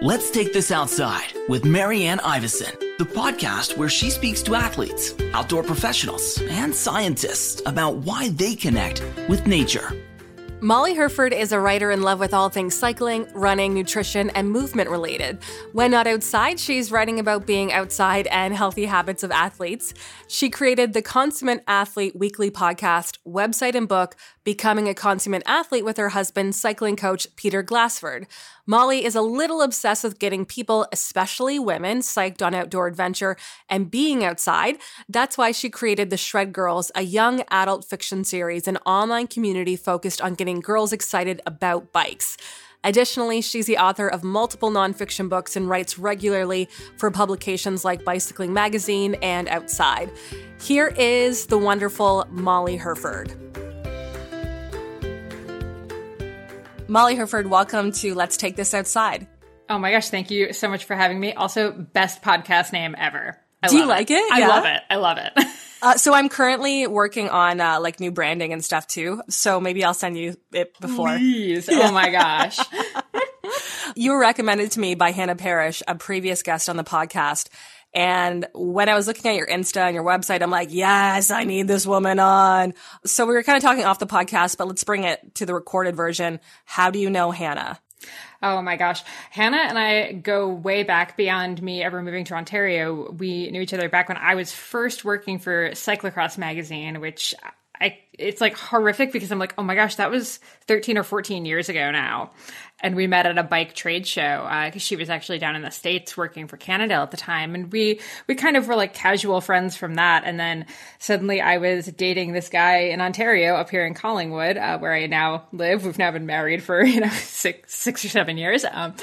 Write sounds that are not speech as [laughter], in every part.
Let's take this outside with Marianne Iverson, the podcast where she speaks to athletes, outdoor professionals, and scientists about why they connect with nature. Molly Hurford is a writer in love with all things cycling, running, nutrition, and movement related. When not outside, she's writing about being outside and healthy habits of athletes. She created the Consummate Athlete weekly podcast, website, and book, Becoming a Consummate Athlete with her husband, cycling coach Peter Glassford. Molly is a little obsessed with getting people, especially women, psyched on outdoor adventure and being outside. That's why she created The Shred Girls, a young adult fiction series, an online community focused on getting girls excited about bikes. Additionally, she's the author of multiple nonfiction books and writes regularly for publications like Bicycling Magazine and Outside. Here is the wonderful Molly Hurford. Molly Hurford, welcome to Let's Take This Outside. Oh my gosh, thank you so much for having me. Also, best podcast name ever. I Do you like it? I Yeah? love it. I love it. [laughs] Uh, so I'm currently working on uh, like new branding and stuff too. So maybe I'll send you it before. Please. [laughs] Oh my gosh. [laughs] You were recommended to me by Hannah Parrish, a previous guest on the podcast. And when I was looking at your Insta and your website, I'm like, yes, I need this woman on. So we were kind of talking off the podcast, but let's bring it to the recorded version. How do you know Hannah? Oh my gosh. Hannah and I go way back beyond me ever moving to Ontario. We knew each other back when I was first working for Cyclocross magazine, which I it's like horrific because I'm like, oh my gosh, that was 13 or 14 years ago now. And we met at a bike trade show because she was actually down in the states working for Canada at the time, and we we kind of were like casual friends from that. And then suddenly I was dating this guy in Ontario up here in Collingwood, uh, where I now live. We've now been married for [laughs] you know six six or seven years. Um,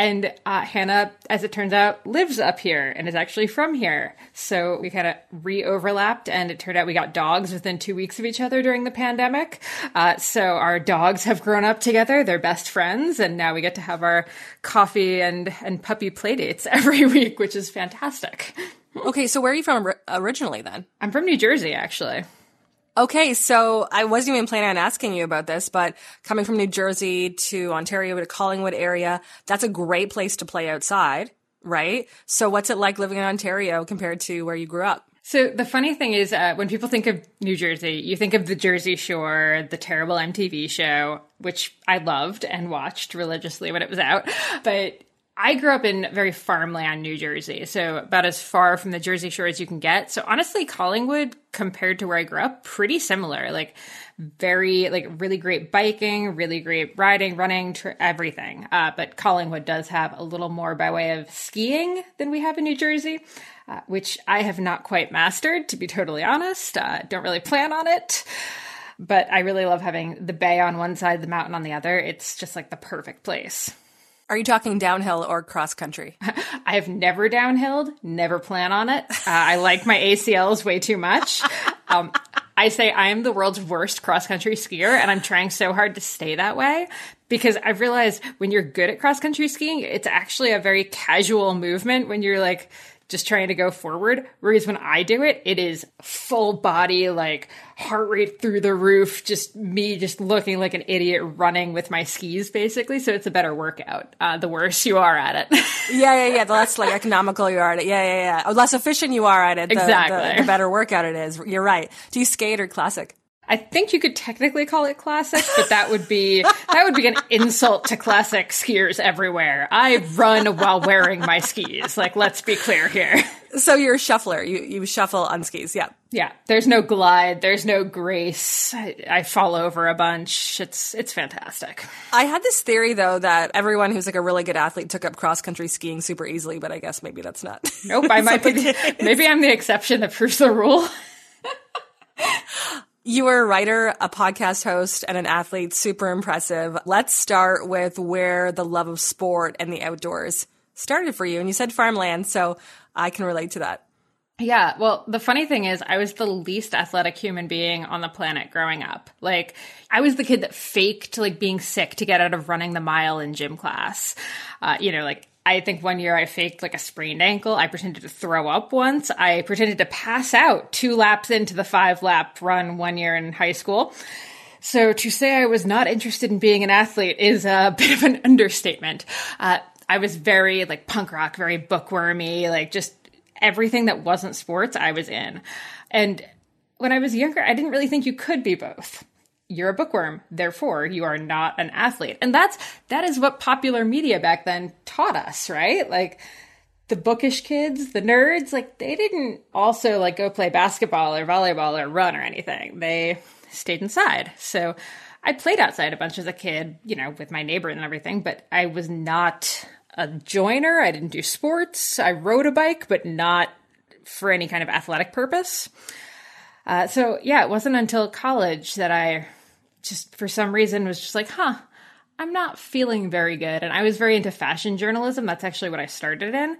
and uh, Hannah, as it turns out, lives up here and is actually from here. So we kind of re overlapped, and it turned out we got dogs within two weeks of each other during the pandemic. Uh, so our dogs have grown up together, they're best friends, and now we get to have our coffee and, and puppy play dates [laughs] every week, which is fantastic. Okay, so where are you from originally then? I'm from New Jersey, actually. Okay, so I wasn't even planning on asking you about this, but coming from New Jersey to Ontario to Collingwood area, that's a great place to play outside, right? So what's it like living in Ontario compared to where you grew up? So the funny thing is, uh, when people think of New Jersey, you think of the Jersey Shore, the terrible MTV show, which I loved and watched religiously when it was out. But I grew up in very farmland New Jersey, so about as far from the Jersey Shore as you can get. So honestly, Collingwood compared to where I grew up, pretty similar. Like very, like really great biking, really great riding, running, tr- everything. Uh, but Collingwood does have a little more by way of skiing than we have in New Jersey. Uh, which I have not quite mastered, to be totally honest. Uh, don't really plan on it. But I really love having the bay on one side, the mountain on the other. It's just like the perfect place. Are you talking downhill or cross country? [laughs] I have never downhilled, never plan on it. Uh, I like my ACLs way too much. [laughs] Um, I say I am the world's worst cross country skier, and I'm trying so hard to stay that way because I've realized when you're good at cross country skiing, it's actually a very casual movement when you're like just trying to go forward. Whereas when I do it, it is full body, like heart rate through the roof, just me just looking like an idiot running with my skis, basically. So it's a better workout. Uh, the worse you are at it. [laughs] yeah, yeah, yeah. The less like economical you are at it. Yeah, yeah, yeah. The less efficient you are at it, the, Exactly. the, the better workout it is. You're right. Do you skate or classic? I think you could technically call it classic, but that would be that would be an insult to classic skiers everywhere. I run while wearing my skis. Like, let's be clear here. So you're a shuffler. You you shuffle on skis. Yeah. Yeah, there's no glide, there's no grace. I, I fall over a bunch. It's it's fantastic. I had this theory though that everyone who's like a really good athlete took up cross country skiing super easily, but I guess maybe that's not. Nope, I might [laughs] be. Maybe I'm the exception that proves the rule. [laughs] You were a writer, a podcast host, and an athlete. Super impressive. Let's start with where the love of sport and the outdoors started for you. And you said farmland, so I can relate to that. Yeah, well, the funny thing is, I was the least athletic human being on the planet growing up. Like, I was the kid that faked like being sick to get out of running the mile in gym class. Uh, you know, like I think one year I faked like a sprained ankle. I pretended to throw up once. I pretended to pass out two laps into the five lap run one year in high school. So to say I was not interested in being an athlete is a [laughs] bit of an understatement. Uh, I was very like punk rock, very bookwormy, like just everything that wasn't sports, I was in. And when I was younger, I didn't really think you could be both you're a bookworm therefore you are not an athlete. And that's that is what popular media back then taught us right? Like the bookish kids the nerds like they didn't also like go play basketball or volleyball or run or anything. They stayed inside. So i played outside a bunch as a kid you know with my neighbor and everything but i was not a joiner. I didn't do sports. I rode a bike but not for any kind of athletic purpose. Uh, so yeah, it wasn't until college that I just for some reason was just like, huh, I'm not feeling very good. And I was very into fashion journalism. That's actually what I started in.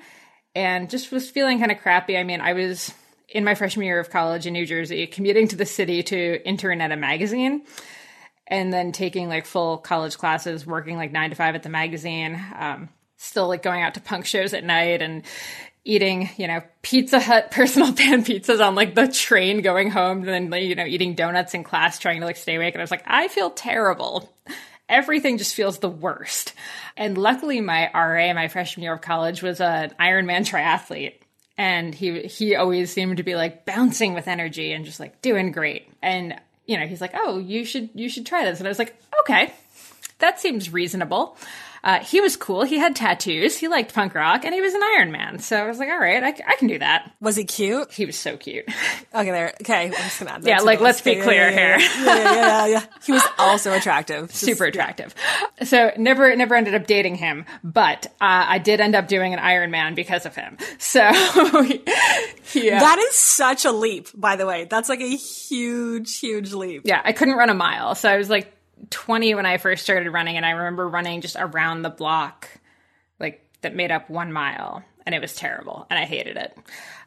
And just was feeling kind of crappy. I mean, I was in my freshman year of college in New Jersey, commuting to the city to intern at a magazine and then taking like full college classes, working like nine to five at the magazine. Um, still like going out to punk shows at night and eating, you know, Pizza Hut [laughs] personal pan pizzas on like the train going home, and then you know, eating donuts in class, trying to like stay awake. And I was like, I feel terrible. Everything just feels the worst. And luckily, my RA, my freshman year of college, was an Ironman triathlete. And he he always seemed to be like bouncing with energy and just like doing great. And you know, he's like, "Oh, you should you should try this." And I was like, "Okay, that seems reasonable." Uh, he was cool. He had tattoos. He liked punk rock, and he was an Iron Man. So I was like, all right, I, I can do that. Was he cute? He was so cute. [laughs] Okay, there. Okay, I'm just gonna add that. yeah, like let's be clear yeah, yeah, here. Yeah, yeah, yeah, yeah. [laughs] He was also attractive. Just- Super attractive. So never never ended up dating him, but uh, I did end up doing an Iron Man because of him. [laughs] So yeah. That is such a leap, by the way. That's like a huge, huge leap. yeah, I couldn't run a mile. So I was like 20 when I first started running, and I remember running just around the block, like that made up one mile, and it was terrible, and I hated it.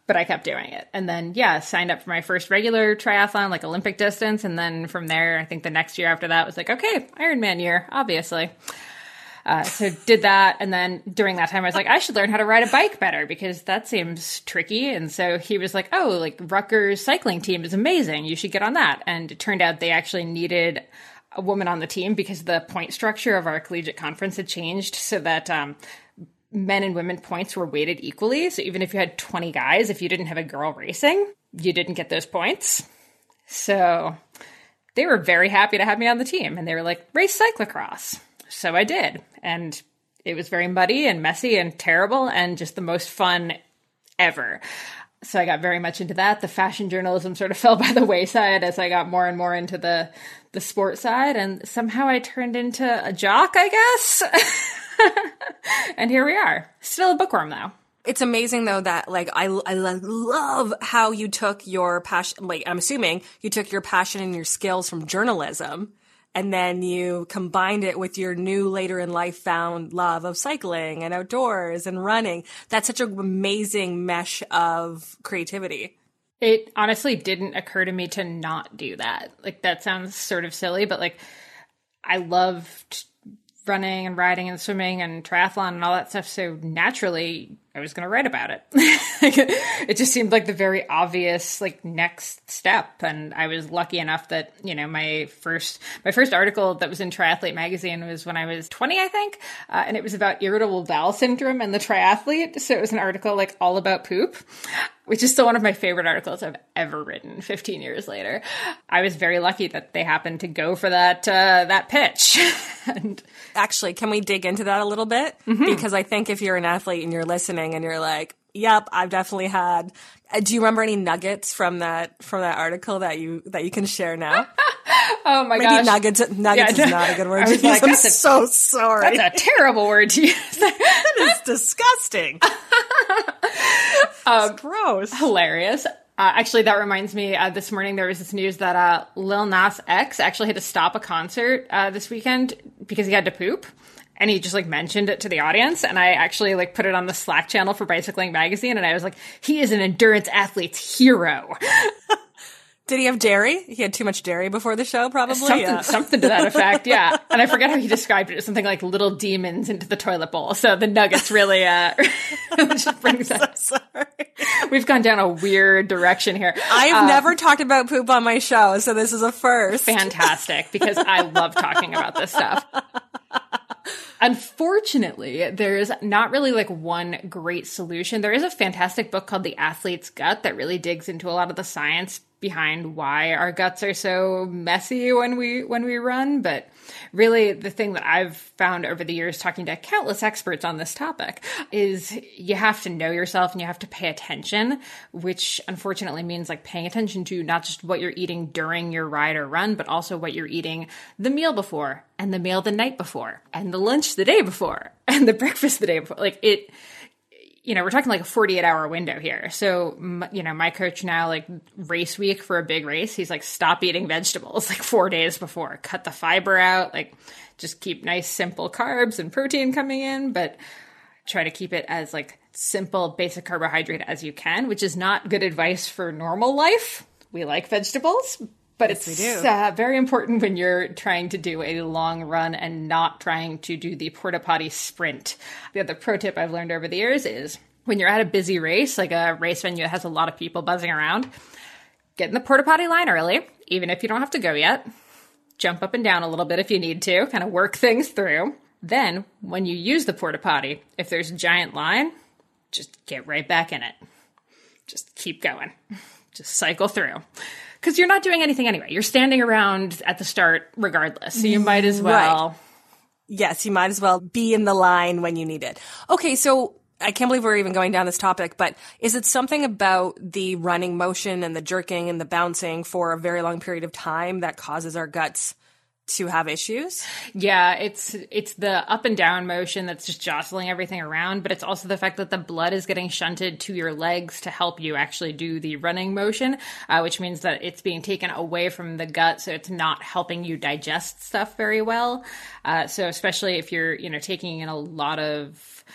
But I kept doing it. And then, yeah, signed up for my first regular triathlon, like Olympic distance. And then from there, I think the next year after that was like, okay, Ironman year, obviously. Uh, so did that, and then during that time, I was like, I should learn how to ride a bike better because that seems tricky. And so he was like, Oh, like Rutgers cycling team is amazing. You should get on that. And it turned out they actually needed a woman on the team because the point structure of our collegiate conference had changed so that um, men and women points were weighted equally. So even if you had 20 guys, if you didn't have a girl racing, you didn't get those points. So they were very happy to have me on the team and they were like, race cyclocross. So I did. And it was very muddy and messy and terrible and just the most fun ever. So I got very much into that. The fashion journalism sort of [laughs] fell by the wayside as I got more and more into the the sport side and somehow I turned into a jock, I guess. [laughs] and here we are. Still a bookworm though. It's amazing though that like I I love how you took your passion. Like I'm assuming you took your passion and your skills from journalism, and then you combined it with your new later in life found love of cycling and outdoors and running. That's such an amazing mesh of creativity. It honestly didn't occur to me to not do that. Like that sounds sort of silly, but like I loved running and riding and swimming and triathlon and all that stuff. So naturally, I was going to write about it. [laughs] it just seemed like the very obvious like next step. And I was lucky enough that, you know, my first, my first article that was in Triathlete magazine was when I was 20, I think. Uh, and it was about irritable bowel syndrome and the triathlete. So it was an article like all about poop, which is still one of my favorite articles I've ever written 15 years later. I was very lucky that they happened to go for that, uh, that pitch. [laughs] and Actually, can we dig into that a little bit? Because I think if you're an athlete and you're listening and you're like, "Yep, I've definitely had." uh, Do you remember any nuggets from that from that article that you that you can share now? [laughs] oh my Maybe gosh. nuggets. Nuggets Yeah, is not a good [laughs] word I to was use. like, I'm a- so sorry. That's a terrible word to use. [laughs] That is disgusting. Um, gross. hilarious. Uh, actually, that reminds me. Uh, this morning there was this news that uh, Lil Nas X actually had to stop a concert uh, this weekend because he had to poop, and he just like mentioned it to the audience. And I actually like put it on the Slack channel for Bicycling Magazine, and I was like, "He is an endurance athlete's hero." [laughs] Did he have dairy? He had too much dairy before the show, probably. Something, yeah. something to that effect, yeah. [laughs] And I forget how he described it. Something like little demons into the toilet bowl. So the nuggets really, uh, [laughs] just brings that. Sorry. We've gone down a weird direction here. I've never talked about poop on my show, so this is a first. fantastic because I love talking about this stuff. Unfortunately, there's not really like one great solution. There is a fantastic book called The Athlete's Gut that really digs into a lot of the science behind why our guts are so messy when we when we run, but really the thing that I've found over the years talking to countless experts on this topic is you have to know yourself and you have to pay attention, which unfortunately means like paying attention to not just what you're eating during your ride or run, but also what you're eating the meal before and the meal the night before and the lunch the day before and the [laughs] breakfast the day before. Like it you know, we're talking like a 48 hour window here. So, you know, my coach now, like race week for a big race, he's like, stop eating vegetables [laughs] like four days before, cut the fiber out, like just keep nice, simple carbs and protein coming in, but try to keep it as like simple, basic carbohydrate as you can, which is not good advice for normal life. We like vegetables, but Yes, it's uh, very important when you're trying to do a long run and not trying to do the porta potty sprint. The other pro tip I've learned over the years is when you're at a busy race, like a race venue that has a lot of people buzzing around, get in the porta potty line early, even if you don't have to go yet. Jump up and down a little bit if you need to, kind of work things through. Then, when you use the porta potty, if there's a giant line, just get right back in it. Just keep going. Just cycle through. Because you're not doing anything anyway. You're standing around at the start regardless. So you might as well. Yes, you might as well be in the line when you need it. Okay, so I can't believe we're even going down this topic, but is it something about the running motion and the jerking and the bouncing for a very long period of time that causes our guts to have issues? Yeah, it's it's the up and down motion that's just jostling everything around, but it's also the fact that the blood is getting shunted to your legs to help you actually do the running motion, uh, which means that it's being taken away from the gut, so it's not helping you digest stuff very well. Uh, so especially if you're you know taking in a lot of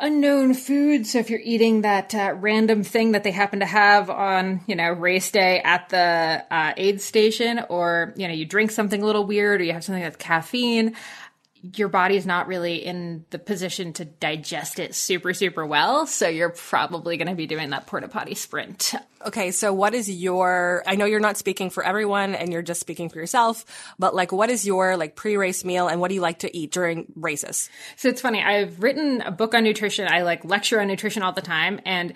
unknown food. So if you're eating that uh, random thing that they happen to have on, you know, race day at the uh, aid station, or you know, you drink something a little weird, or you have something that's caffeine, your body's not really in the position to digest it super, super well. So you're probably going to be doing that porta potty sprint. Okay, so what is your I know you're not speaking for everyone and you're just speaking for yourself, but like what is your like pre-race meal and what do you like to eat during races? So it's funny. I've written a book on nutrition. I like lecture on nutrition all the time. And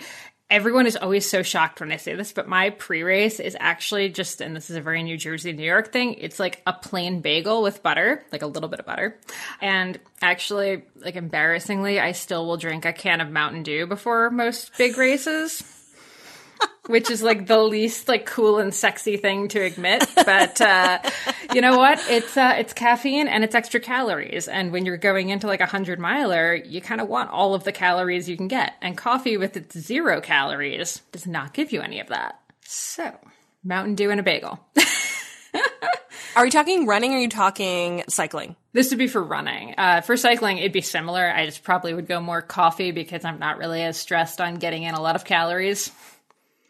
everyone is always so shocked when I say this, but my pre race is actually just, and this is a very New Jersey, New York thing. It's like a plain bagel with butter, like a little bit of butter. And actually, like embarrassingly, I still will drink a can of Mountain Dew before most big races. Which is like the least like cool and sexy thing to admit, but uh, you know what? It's uh, it's caffeine and it's extra calories. And when you're going into like a hundred miler, you kind of want all of the calories you can get. And coffee with its zero calories does not give you any of that. So Mountain Dew and a bagel. [laughs] Are you talking running or are you talking cycling? This would be for running. Uh, for cycling, it'd be similar. I just probably would go more coffee because I'm not really as stressed on getting in a lot of calories.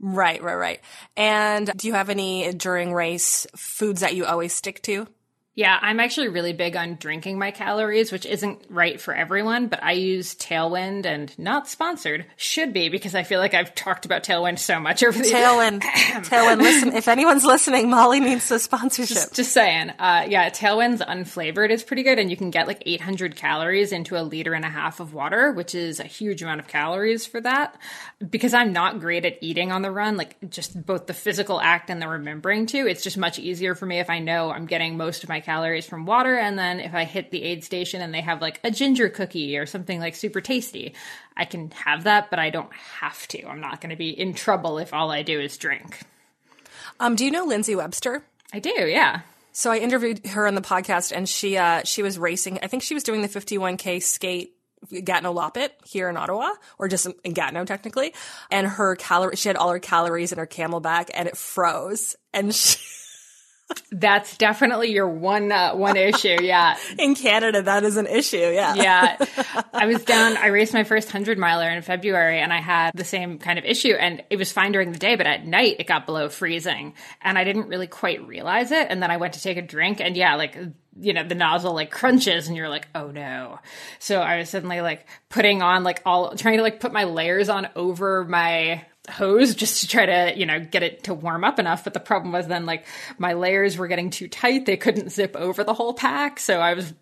Right, right, right. And do you have any during race foods that you always stick to? Yeah, I'm actually really big on drinking my calories, which isn't right for everyone, but I use Tailwind and not sponsored. Should be because I feel like I've talked about Tailwind so much over the Tailwind, [laughs] Tailwind. Listen, if anyone's listening, Molly needs a sponsorship. Just saying. Uh, yeah, Tailwind's unflavored is pretty good, and you can get like 800 calories into a liter and a half of water, which is a huge amount of calories for that. Because I'm not great at eating on the run, like just both the physical act and the remembering to, it's just much easier for me if I know I'm getting most of my calories from water, and then if I hit the aid station and they have like a ginger cookie or something like super tasty, I can have that, but I don't have to. I'm not going to be in trouble if all I do is drink. Um, do you know Lindsay Webster? I do, yeah. So I interviewed her on the podcast, and she uh, she was racing. I think she was doing the 51k skate Gatineau Loppet here in Ottawa, or just in Gatineau technically. And her calorie, she had all her calories in her camelback and it froze. And [laughs] she, That's definitely your one uh, one issue. Yeah. [laughs] in Canada, that is an issue. Yeah. yeah. [laughs] I was down, I raced my first 100 miler in February and I had the same kind of issue. And it was fine during the day, but at night it got below freezing. And I didn't really quite realize it. And then I went to take a drink and yeah, like, you know, the nozzle like crunches and you're like, oh no. So I was suddenly like putting on like all, trying to like put my layers on over my hose just to try to you know get it to warm up enough. But the problem was then like my layers were getting too tight. They couldn't zip over the whole pack. So i was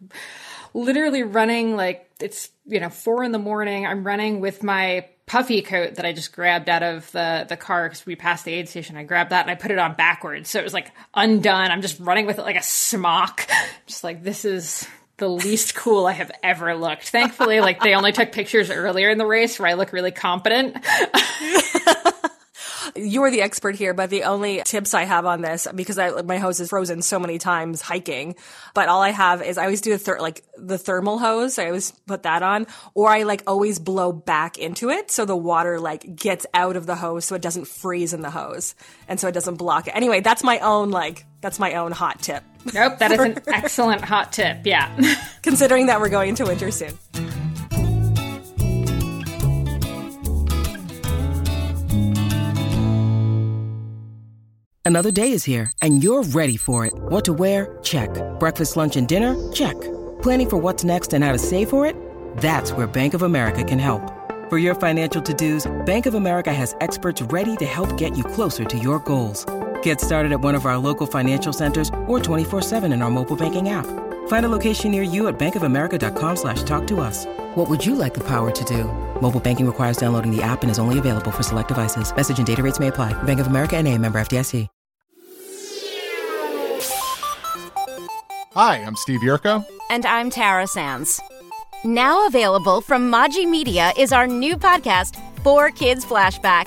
literally running like it's you know four in the morning. I'm running with my puffy coat that i just grabbed out of the the car because we passed the aid station. I grabbed that and i put it on backwards. So it was like undone. I'm just running with it like a smock. [laughs] Just like this is the least cool I have ever looked. Thankfully, like they only took pictures earlier in the race where I look really competent. [laughs] you are the expert here, but the only tips I have on this because I, my hose is frozen so many times hiking, but all I have is I always do the thir- like the thermal hose. I always put that on, or I like always blow back into it so the water like gets out of the hose so it doesn't freeze in the hose and so it doesn't block it. Anyway, that's my own like that's my own hot tip. Nope, that is an [laughs] excellent hot tip. Yeah. [laughs] Considering that we're going into winter soon. Another day is here, and you're ready for it. What to wear? Check. Breakfast, lunch, and dinner? Check. Planning for what's next and how to save for it? That's where Bank of America can help. For your financial to-dos, Bank of America has experts ready to help get you closer to your goals. Get started at one of our local financial centers or 24-7 in our mobile banking app. Find a location near you at bankofamerica.com slash talk to us. What would you like the power to do? Mobile banking requires downloading the app and is only available for select devices. Message and data rates may apply. Bank of America and a member FDIC. Hi, I'm Steve Yerko. And I'm Tara Sands. Now available from Maji Media is our new podcast, 4Kids Flashback.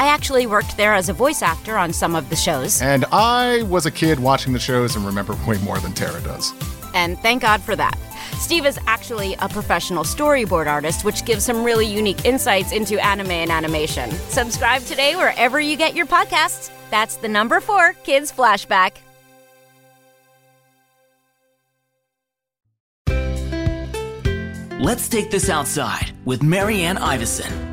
I actually worked there as a voice actor on some of the shows. And I was a kid watching the shows and remember way more than Tara does. And thank God for that. Steve is actually a professional storyboard artist, which gives some really unique insights into anime and animation. Subscribe today wherever you get your podcasts. That's the number four Kids Flashback. Let's take this outside with Marianne Iveson.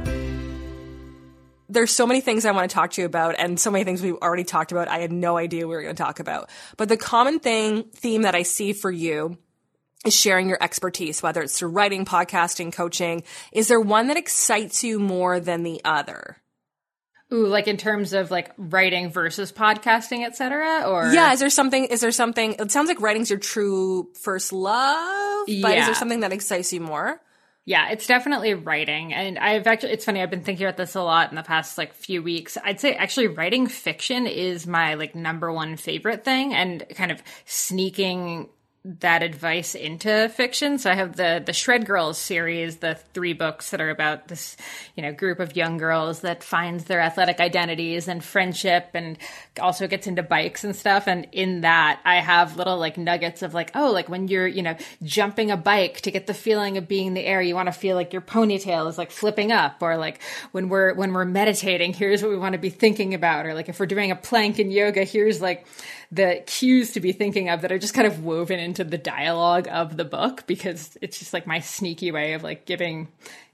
There's so many things I want to talk to you about and so many things we've already talked about. I had no idea we were going to talk about. But the common thing, theme that I see for you is sharing your expertise, whether it's through writing, podcasting, coaching. Is there one that excites you more than the other? Ooh, like in terms of like writing versus podcasting, et cetera, or Yeah, is there something is there something it sounds like writing's your true first love, but is there something that excites you more? Yeah, it's definitely writing. And I've actually, it's funny, I've been thinking about this a lot in the past like few weeks. I'd say actually writing fiction is my like number one favorite thing and kind of sneaking that advice into fiction. So I have the the Shred Girls series, the three books that are about this, you know, group of young girls that finds their athletic identities and friendship and also gets into bikes and stuff. And in that, I have little like nuggets of like, oh, like when you're, you know, jumping a bike to get the feeling of being in the air, you want to feel like your ponytail is like flipping up, or like when we're when we're meditating, here's what we want to be thinking about, or like if we're doing a plank in yoga, here's like the cues to be thinking of that are just kind of woven into the dialogue of the book because it's just like my sneaky way of like giving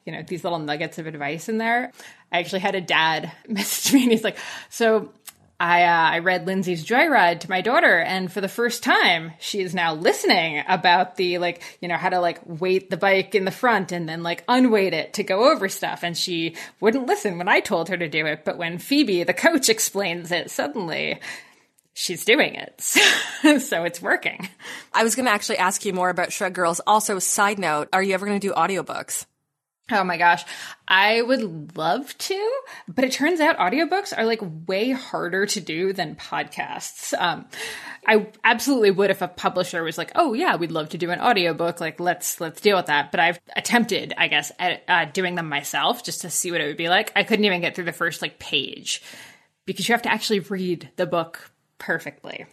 you know these little nuggets of advice in there i actually had a dad [laughs] message me and he's like so I, uh, I read Lindsay's Joyride to my daughter, and for the first time, she is now listening about the like, you know, how to like weight the bike in the front and then like unweight it to go over stuff. And she wouldn't listen when I told her to do it, but when Phoebe, the coach, explains it, suddenly she's doing it. [laughs] so it's working. I was going to actually ask you more about Shred Girls. Also, side note, are you ever going to do audiobooks? Oh my gosh. I would love to, but it turns out audiobooks are like way harder to do than podcasts. Um, I absolutely would if a publisher was like, "Oh yeah, we'd love to do an audiobook. Like let's let's deal with that." But I've attempted, I guess, at uh, doing them myself just to see what it would be like. I couldn't even get through the first like page because you have to actually read the book perfectly.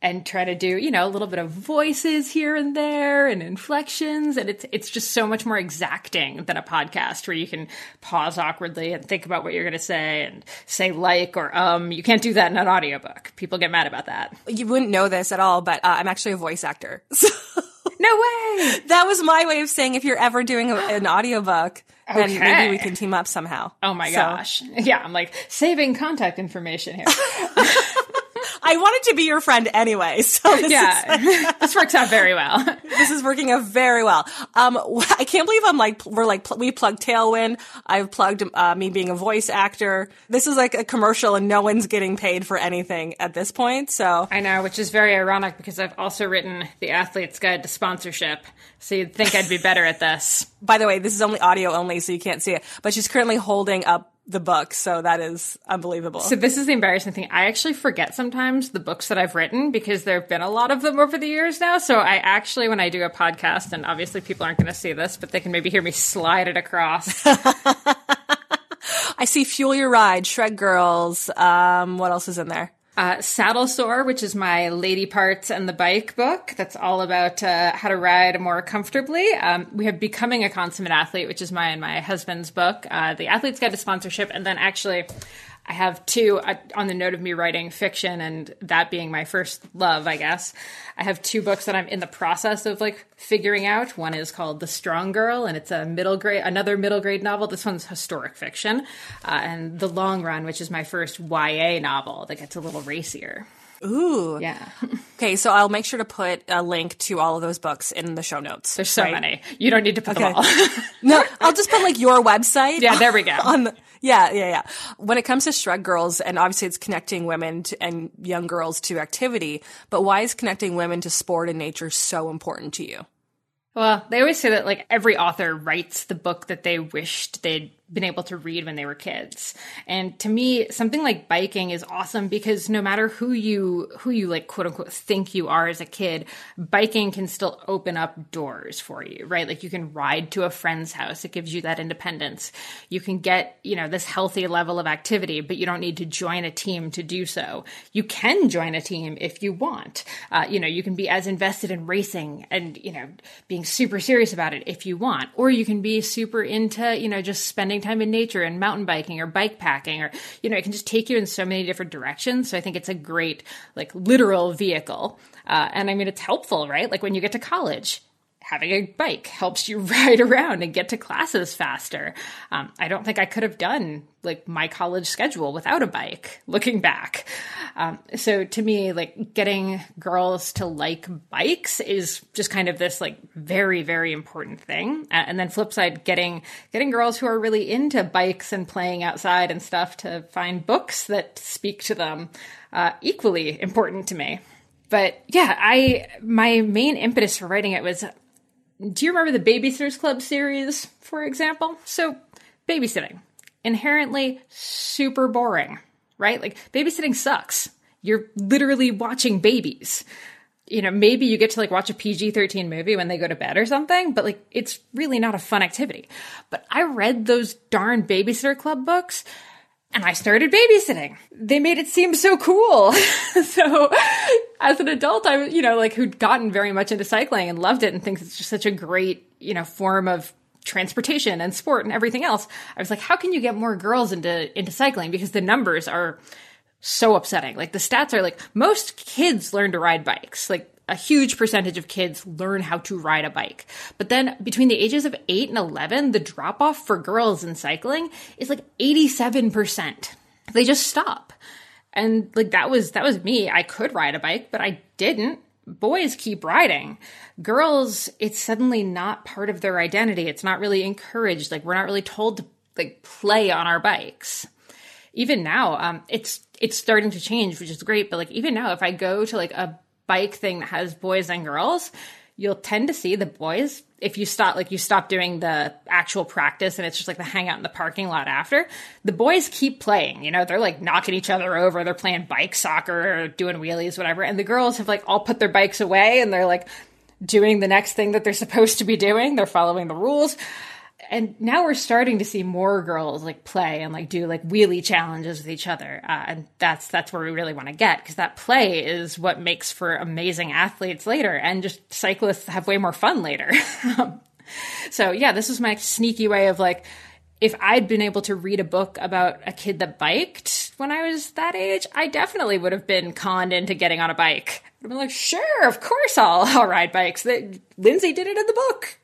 And try to do you know a little bit of voices here and there and inflections. And it's it's just so much more exacting than a podcast where you can pause awkwardly and think about what you're going to say and say like or um you can't do that in an audiobook. People get mad about that. You wouldn't know this at all, but uh, I'm actually a voice actor. [laughs] So no way! that was my way of saying if you're ever doing a, an audiobook, then Okay. maybe we can team up somehow. oh my So, gosh. Yeah i'm like saving contact information here [laughs] I wanted to be your friend anyway, [laughs] so this is yeah [laughs] this works out very well [laughs] this is working out very well. Um, I can't believe I'm like we're like we plugged Tailwind. I've plugged uh, me being a voice actor. This is like a commercial, and no one's getting paid for anything at this point. So I know, which is very ironic because I've also written The Athlete's Guide to Sponsorship. So you'd think I'd be better at this. By the way, this is only audio only, so you can't see it. But she's currently holding up the book, so that is unbelievable. So this is the embarrassing thing. I actually forget sometimes the books that I've written because there have been a lot of them over the years now. So I actually, when I do a podcast, and obviously people aren't going to see this, but they can maybe hear me slide it across. [laughs] I see Fuel Your Ride, Shred Girls. Um, what else is in there? Uh, Saddle Sore, which is my lady parts and the bike book. That's all about uh, how to ride more comfortably. Um, we have Becoming a Consummate Athlete, which is my and my husband's book. Uh, the Athlete's Guide to Sponsorship, and then actually. I have two uh, on the note of me writing fiction and that being my first love, I guess. I have two books that I'm in the process of like figuring out. One is called The Strong Girl, and it's a middle grade, another middle grade novel. This one's historic fiction, uh, and The Long Run, which is my first YA novel that gets a little racier. Ooh. Yeah. [laughs] Okay, so I'll make sure to put a link to all of those books in the show notes. There's so right? many. You don't need to put Okay. them all. [laughs] No, I'll just put like your website. Yeah, there we go. On the, yeah, yeah, yeah. When it comes to Shred Girls, and obviously it's connecting women to, and young girls to activity, but why is connecting women to sport and nature so important to you? well, they always say that like every author writes the book that they wished they'd been able to read when they were kids. And to me, something like biking is awesome because no matter who you who you like quote unquote think you are as a kid, biking can still open up doors for you, right? Like you can ride to a friend's house. It gives you that independence. You can get, you know, this healthy level of activity, but you don't need to join a team to do so. You can join a team if you want. Uh, you know, you can be as invested in racing and, you know, being super serious about it if you want. Or you can be super into, you know, just spending time in nature and mountain biking or bike packing or, you know, it can just take you in so many different directions. So I think it's a great, like, literal vehicle. Uh, and I mean, it's helpful, right? Like when you get to college, having a bike helps you [laughs] ride around and get to classes faster. Um, I don't think I could have done like my college schedule without a bike looking back. Um, so to me, like getting girls to like bikes is just kind of this like very, very important thing. And then flip side, getting, getting girls who are really into bikes and playing outside and stuff to find books that speak to them, uh, equally important to me. But yeah, I, my main impetus for writing it was do you remember the Babysitters Club series, for example? So, babysitting, inherently super boring, right? Like, babysitting sucks. You're literally watching babies. You know, maybe you get to like watch a PG 13 movie when they go to bed or something, but like, it's really not a fun activity. But I read those darn Babysitter Club books and I started babysitting. They made it seem so cool. [laughs] so as an adult, I, was, you know, like who'd gotten very much into cycling and loved it and thinks it's just such a great, you know, form of transportation and sport and everything else. I was like, how can you get more girls into, into cycling? Because the numbers are so upsetting. Like the stats are like most kids learn to ride bikes. Like a huge percentage of kids learn how to ride a bike. But then between the ages of 8 and 11, the drop off for girls in cycling is like 87%. They just stop. And like that was that was me. I could ride a bike, but I didn't. Boys keep riding. Girls, it's suddenly not part of their identity. It's not really encouraged. Like we're not really told to like play on our bikes even now, um, it's it's starting to change, which is great. But like even now, if I go to like a bike thing that has boys and girls, you'll tend to see the boys if you stop like you stop doing the actual practice and it's just like the hangout in the parking lot after the boys keep playing you know? They're like knocking each other over. They're playing bike soccer or doing wheelies whatever. And the girls have like all put their bikes away and they're like doing the next thing that they're supposed to be doing. They're following the rules and now we're starting to see more girls like play and like do like wheelie challenges with each other uh, and that's that's where we really want to get because that play is what makes for amazing athletes later and just cyclists have way more fun later [laughs] so yeah this was my sneaky way of like if I'd been able to read a book about a kid that biked when I was that age, I definitely would have been conned into getting on a bike. I'd like, sure, of course I'll, I'll ride bikes. Lindsay did it in the book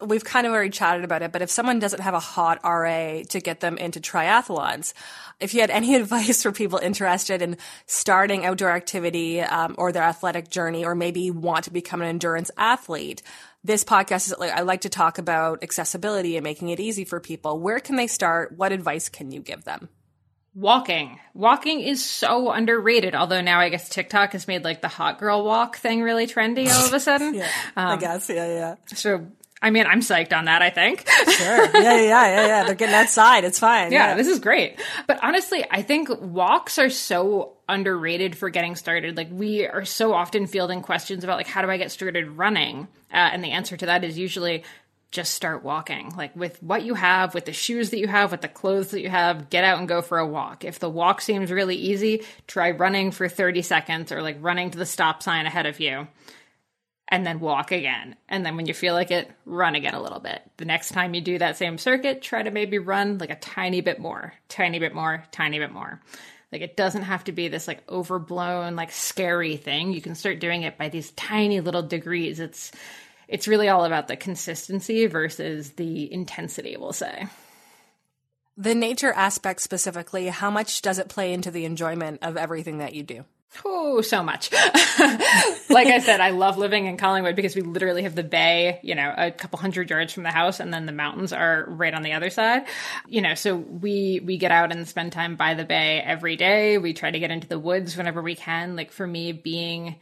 we've kind of already chatted about it, but if someone doesn't have a hot RA to get them into triathlons, if you had any [laughs] advice for people interested in starting outdoor activity um, or their athletic journey, or maybe want to become an endurance athlete, this podcast is like I like to talk about accessibility and making it easy for people. Where can they start? What advice can you give them? Walking. Walking is so underrated. Although now I guess TikTok has made like the hot girl walk thing really trendy all of a sudden. [laughs] yeah, um, I guess. Yeah, yeah. So I mean, I'm psyched on that, I think. sure. Yeah, yeah, yeah, yeah. They're getting outside. It's fine. Yeah, yeah, this is great. But honestly, I think walks are so underrated for getting started. Like we are so often fielding questions about like how do I get started running? Uh, and the answer to that is usually just start walking. Like with what you have, with the shoes that you have, with the clothes that you have, get out and go for a walk. If the walk seems really easy, try running for 30 seconds or like running to the stop sign ahead of you and then walk again. And then when you feel like it, run again a little bit. The next time you do that same circuit, try to maybe run like a tiny bit more, tiny bit more, tiny bit more. Like it doesn't have to be this like overblown, like scary thing. You can start doing it by these tiny little degrees. It's it's really all about the consistency versus the intensity, we'll say. The nature aspect specifically, how much does it play into the enjoyment of everything that you do? Oh, so much. [laughs] like I said, I love living in Collingwood because we literally have the bay, you know, a couple hundred yards from the house and then the mountains are right on the other side. You know, so we we get out and spend time by the bay every day. We try to get into the woods whenever we can. Like for me being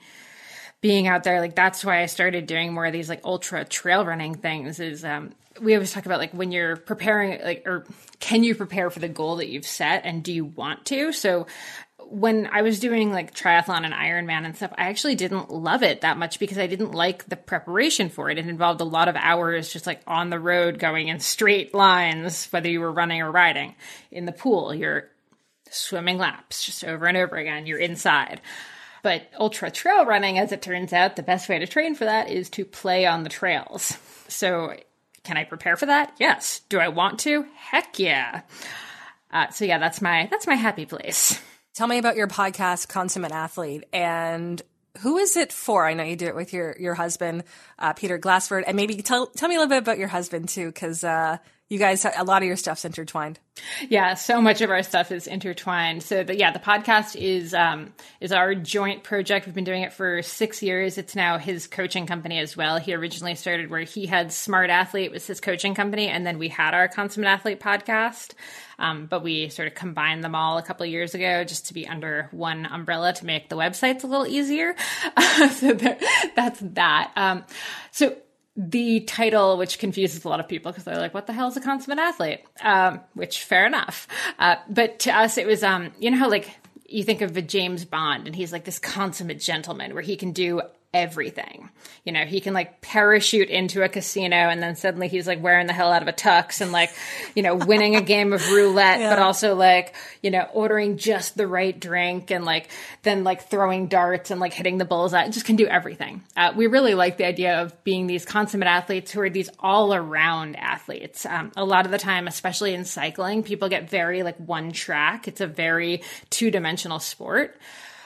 being out there, like that's why I started doing more of these like ultra trail running things is um we always talk about like when you're preparing like or can you prepare for the goal that you've set and do you want to so when I was doing like triathlon and Ironman and stuff, I actually didn't love it that much because I didn't like the preparation for it. It involved a lot of hours just like on the road going in straight lines, whether you were running or riding. In the pool, you're swimming laps just over and over again. You're inside. But ultra trail running, as it turns out, the best way to train for that is to play on the trails. So, can I prepare for that? Yes. Do I want to? Heck yeah. Uh, so yeah, that's my that's my happy place. Tell me about your podcast, Consummate Athlete, and who is it for? I know you do it with your your husband, uh, Peter Glassford, and maybe tell tell me a little bit about your husband too, because uh, you guys a lot of your stuff's intertwined. Yeah so much of our stuff is intertwined. So the, yeah the podcast is um is our joint project. We've been doing it for six years. It's now his coaching company as well. He originally started where he had smart athlete was his coaching company and then we had our consummate athlete podcast. Um, but we sort of combined them all a couple of years ago just to be under one umbrella to make the websites a little easier. [laughs] So that's that. Um, so the title, which confuses a lot of people because they're like, "What the hell is a consummate athlete?" Um, which, fair enough. Uh, but to us, it was, um, you know how like you think of a James Bond, and he's like this consummate gentleman where he can do everything. You know, he can like parachute into a casino and then suddenly he's like wearing the hell out of a tux and like, you know, winning a game of roulette, [laughs] yeah. but also like, you know, ordering just the right drink and like then like throwing darts and like hitting the bullseye. Just can do everything. Uh, we really like the idea of being these consummate athletes who are these all around athletes. Um, a lot of the time, especially in cycling, people get very like one track. It's a very two dimensional sport.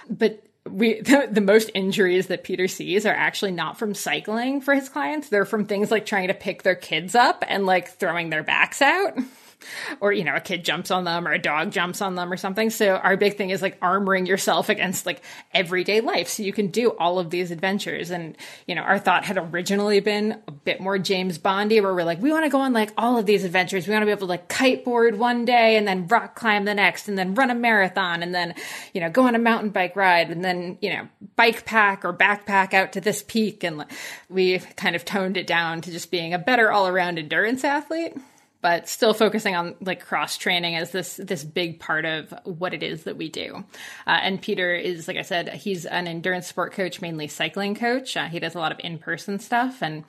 But we [laughs] the, the, most injuries that Peter sees are actually not from cycling for his clients. They're from things like trying to pick their kids up and like throwing their backs out. [laughs] or you know a kid jumps on them or a dog jumps on them or something. So our big thing is like armoring yourself against like everyday life so you can do all of these adventures. And you know our thought had originally been a bit more james bondy where we're like we want to go on like all of these adventures. We want to be able to like kiteboard one day and then rock climb the next and then run a marathon and then you know go on a mountain bike ride and then you know bike pack or backpack out to this peak. And we kind of toned it down to just being a better all-around endurance athlete but still focusing on like cross training as this this big part of what it is that we do. Uh, and Peter is, like I said, he's an endurance sport coach, mainly cycling coach. Uh, he does a lot of in person stuff and.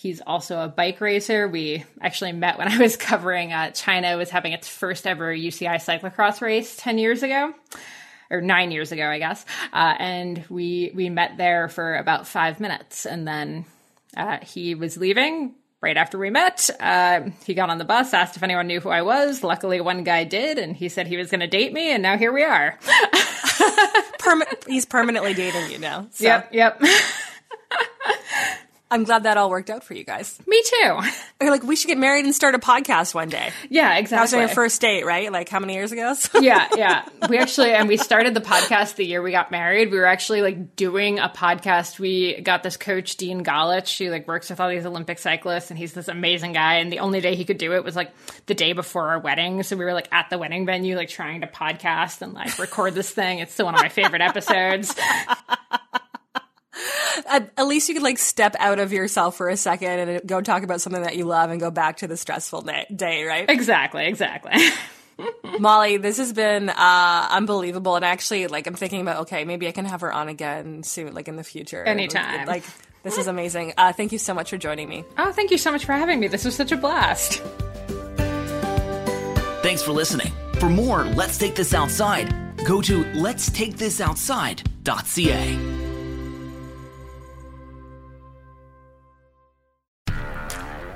He's also a bike racer. We actually met when [laughs] I was covering uh, China was having its first ever UCI cyclocross race 10 years ago or nine years ago, I guess. Uh, and we we met there for about five minutes, and then uh, he was leaving, right after we met, uh, he got on the bus, asked if anyone knew who I was. Luckily, one guy did, and he said he was going to date me, and now here we are. [laughs] Perma- he's permanently dating you now. So. Yep, yep. [laughs] I'm glad that all worked out for you guys. Me too. [laughs] You're like, we should get married and start a podcast one day. Yeah, exactly. That was on your first date, right? Like how many years ago? [laughs] yeah, yeah. We actually, and we started the podcast the year we got married. We were actually like doing a podcast. We got this coach, Dean Golich, who like works with all these Olympic cyclists and he's this amazing guy. And the only day he could do it was like the day before our wedding. So we were like at the wedding venue, like trying to podcast and like record this thing. It's still one of my favorite episodes. [laughs] [laughs] at, at, least you could like step out of yourself for a second and go talk about something that you love and go back to the stressful day, day right? Exactly, exactly. [laughs] Molly, this has been uh, unbelievable, and actually, like, I'm thinking about okay, maybe I can have her on again soon, like in the future. Anytime. Like, this is amazing. Uh, thank you so much for joining me. Oh, thank you so much for having me. This was such a blast. Thanks for listening. For more, let's take this outside. Go to let's take this outside.ca.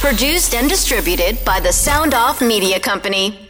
Produced and distributed by the Sound Off Media Company.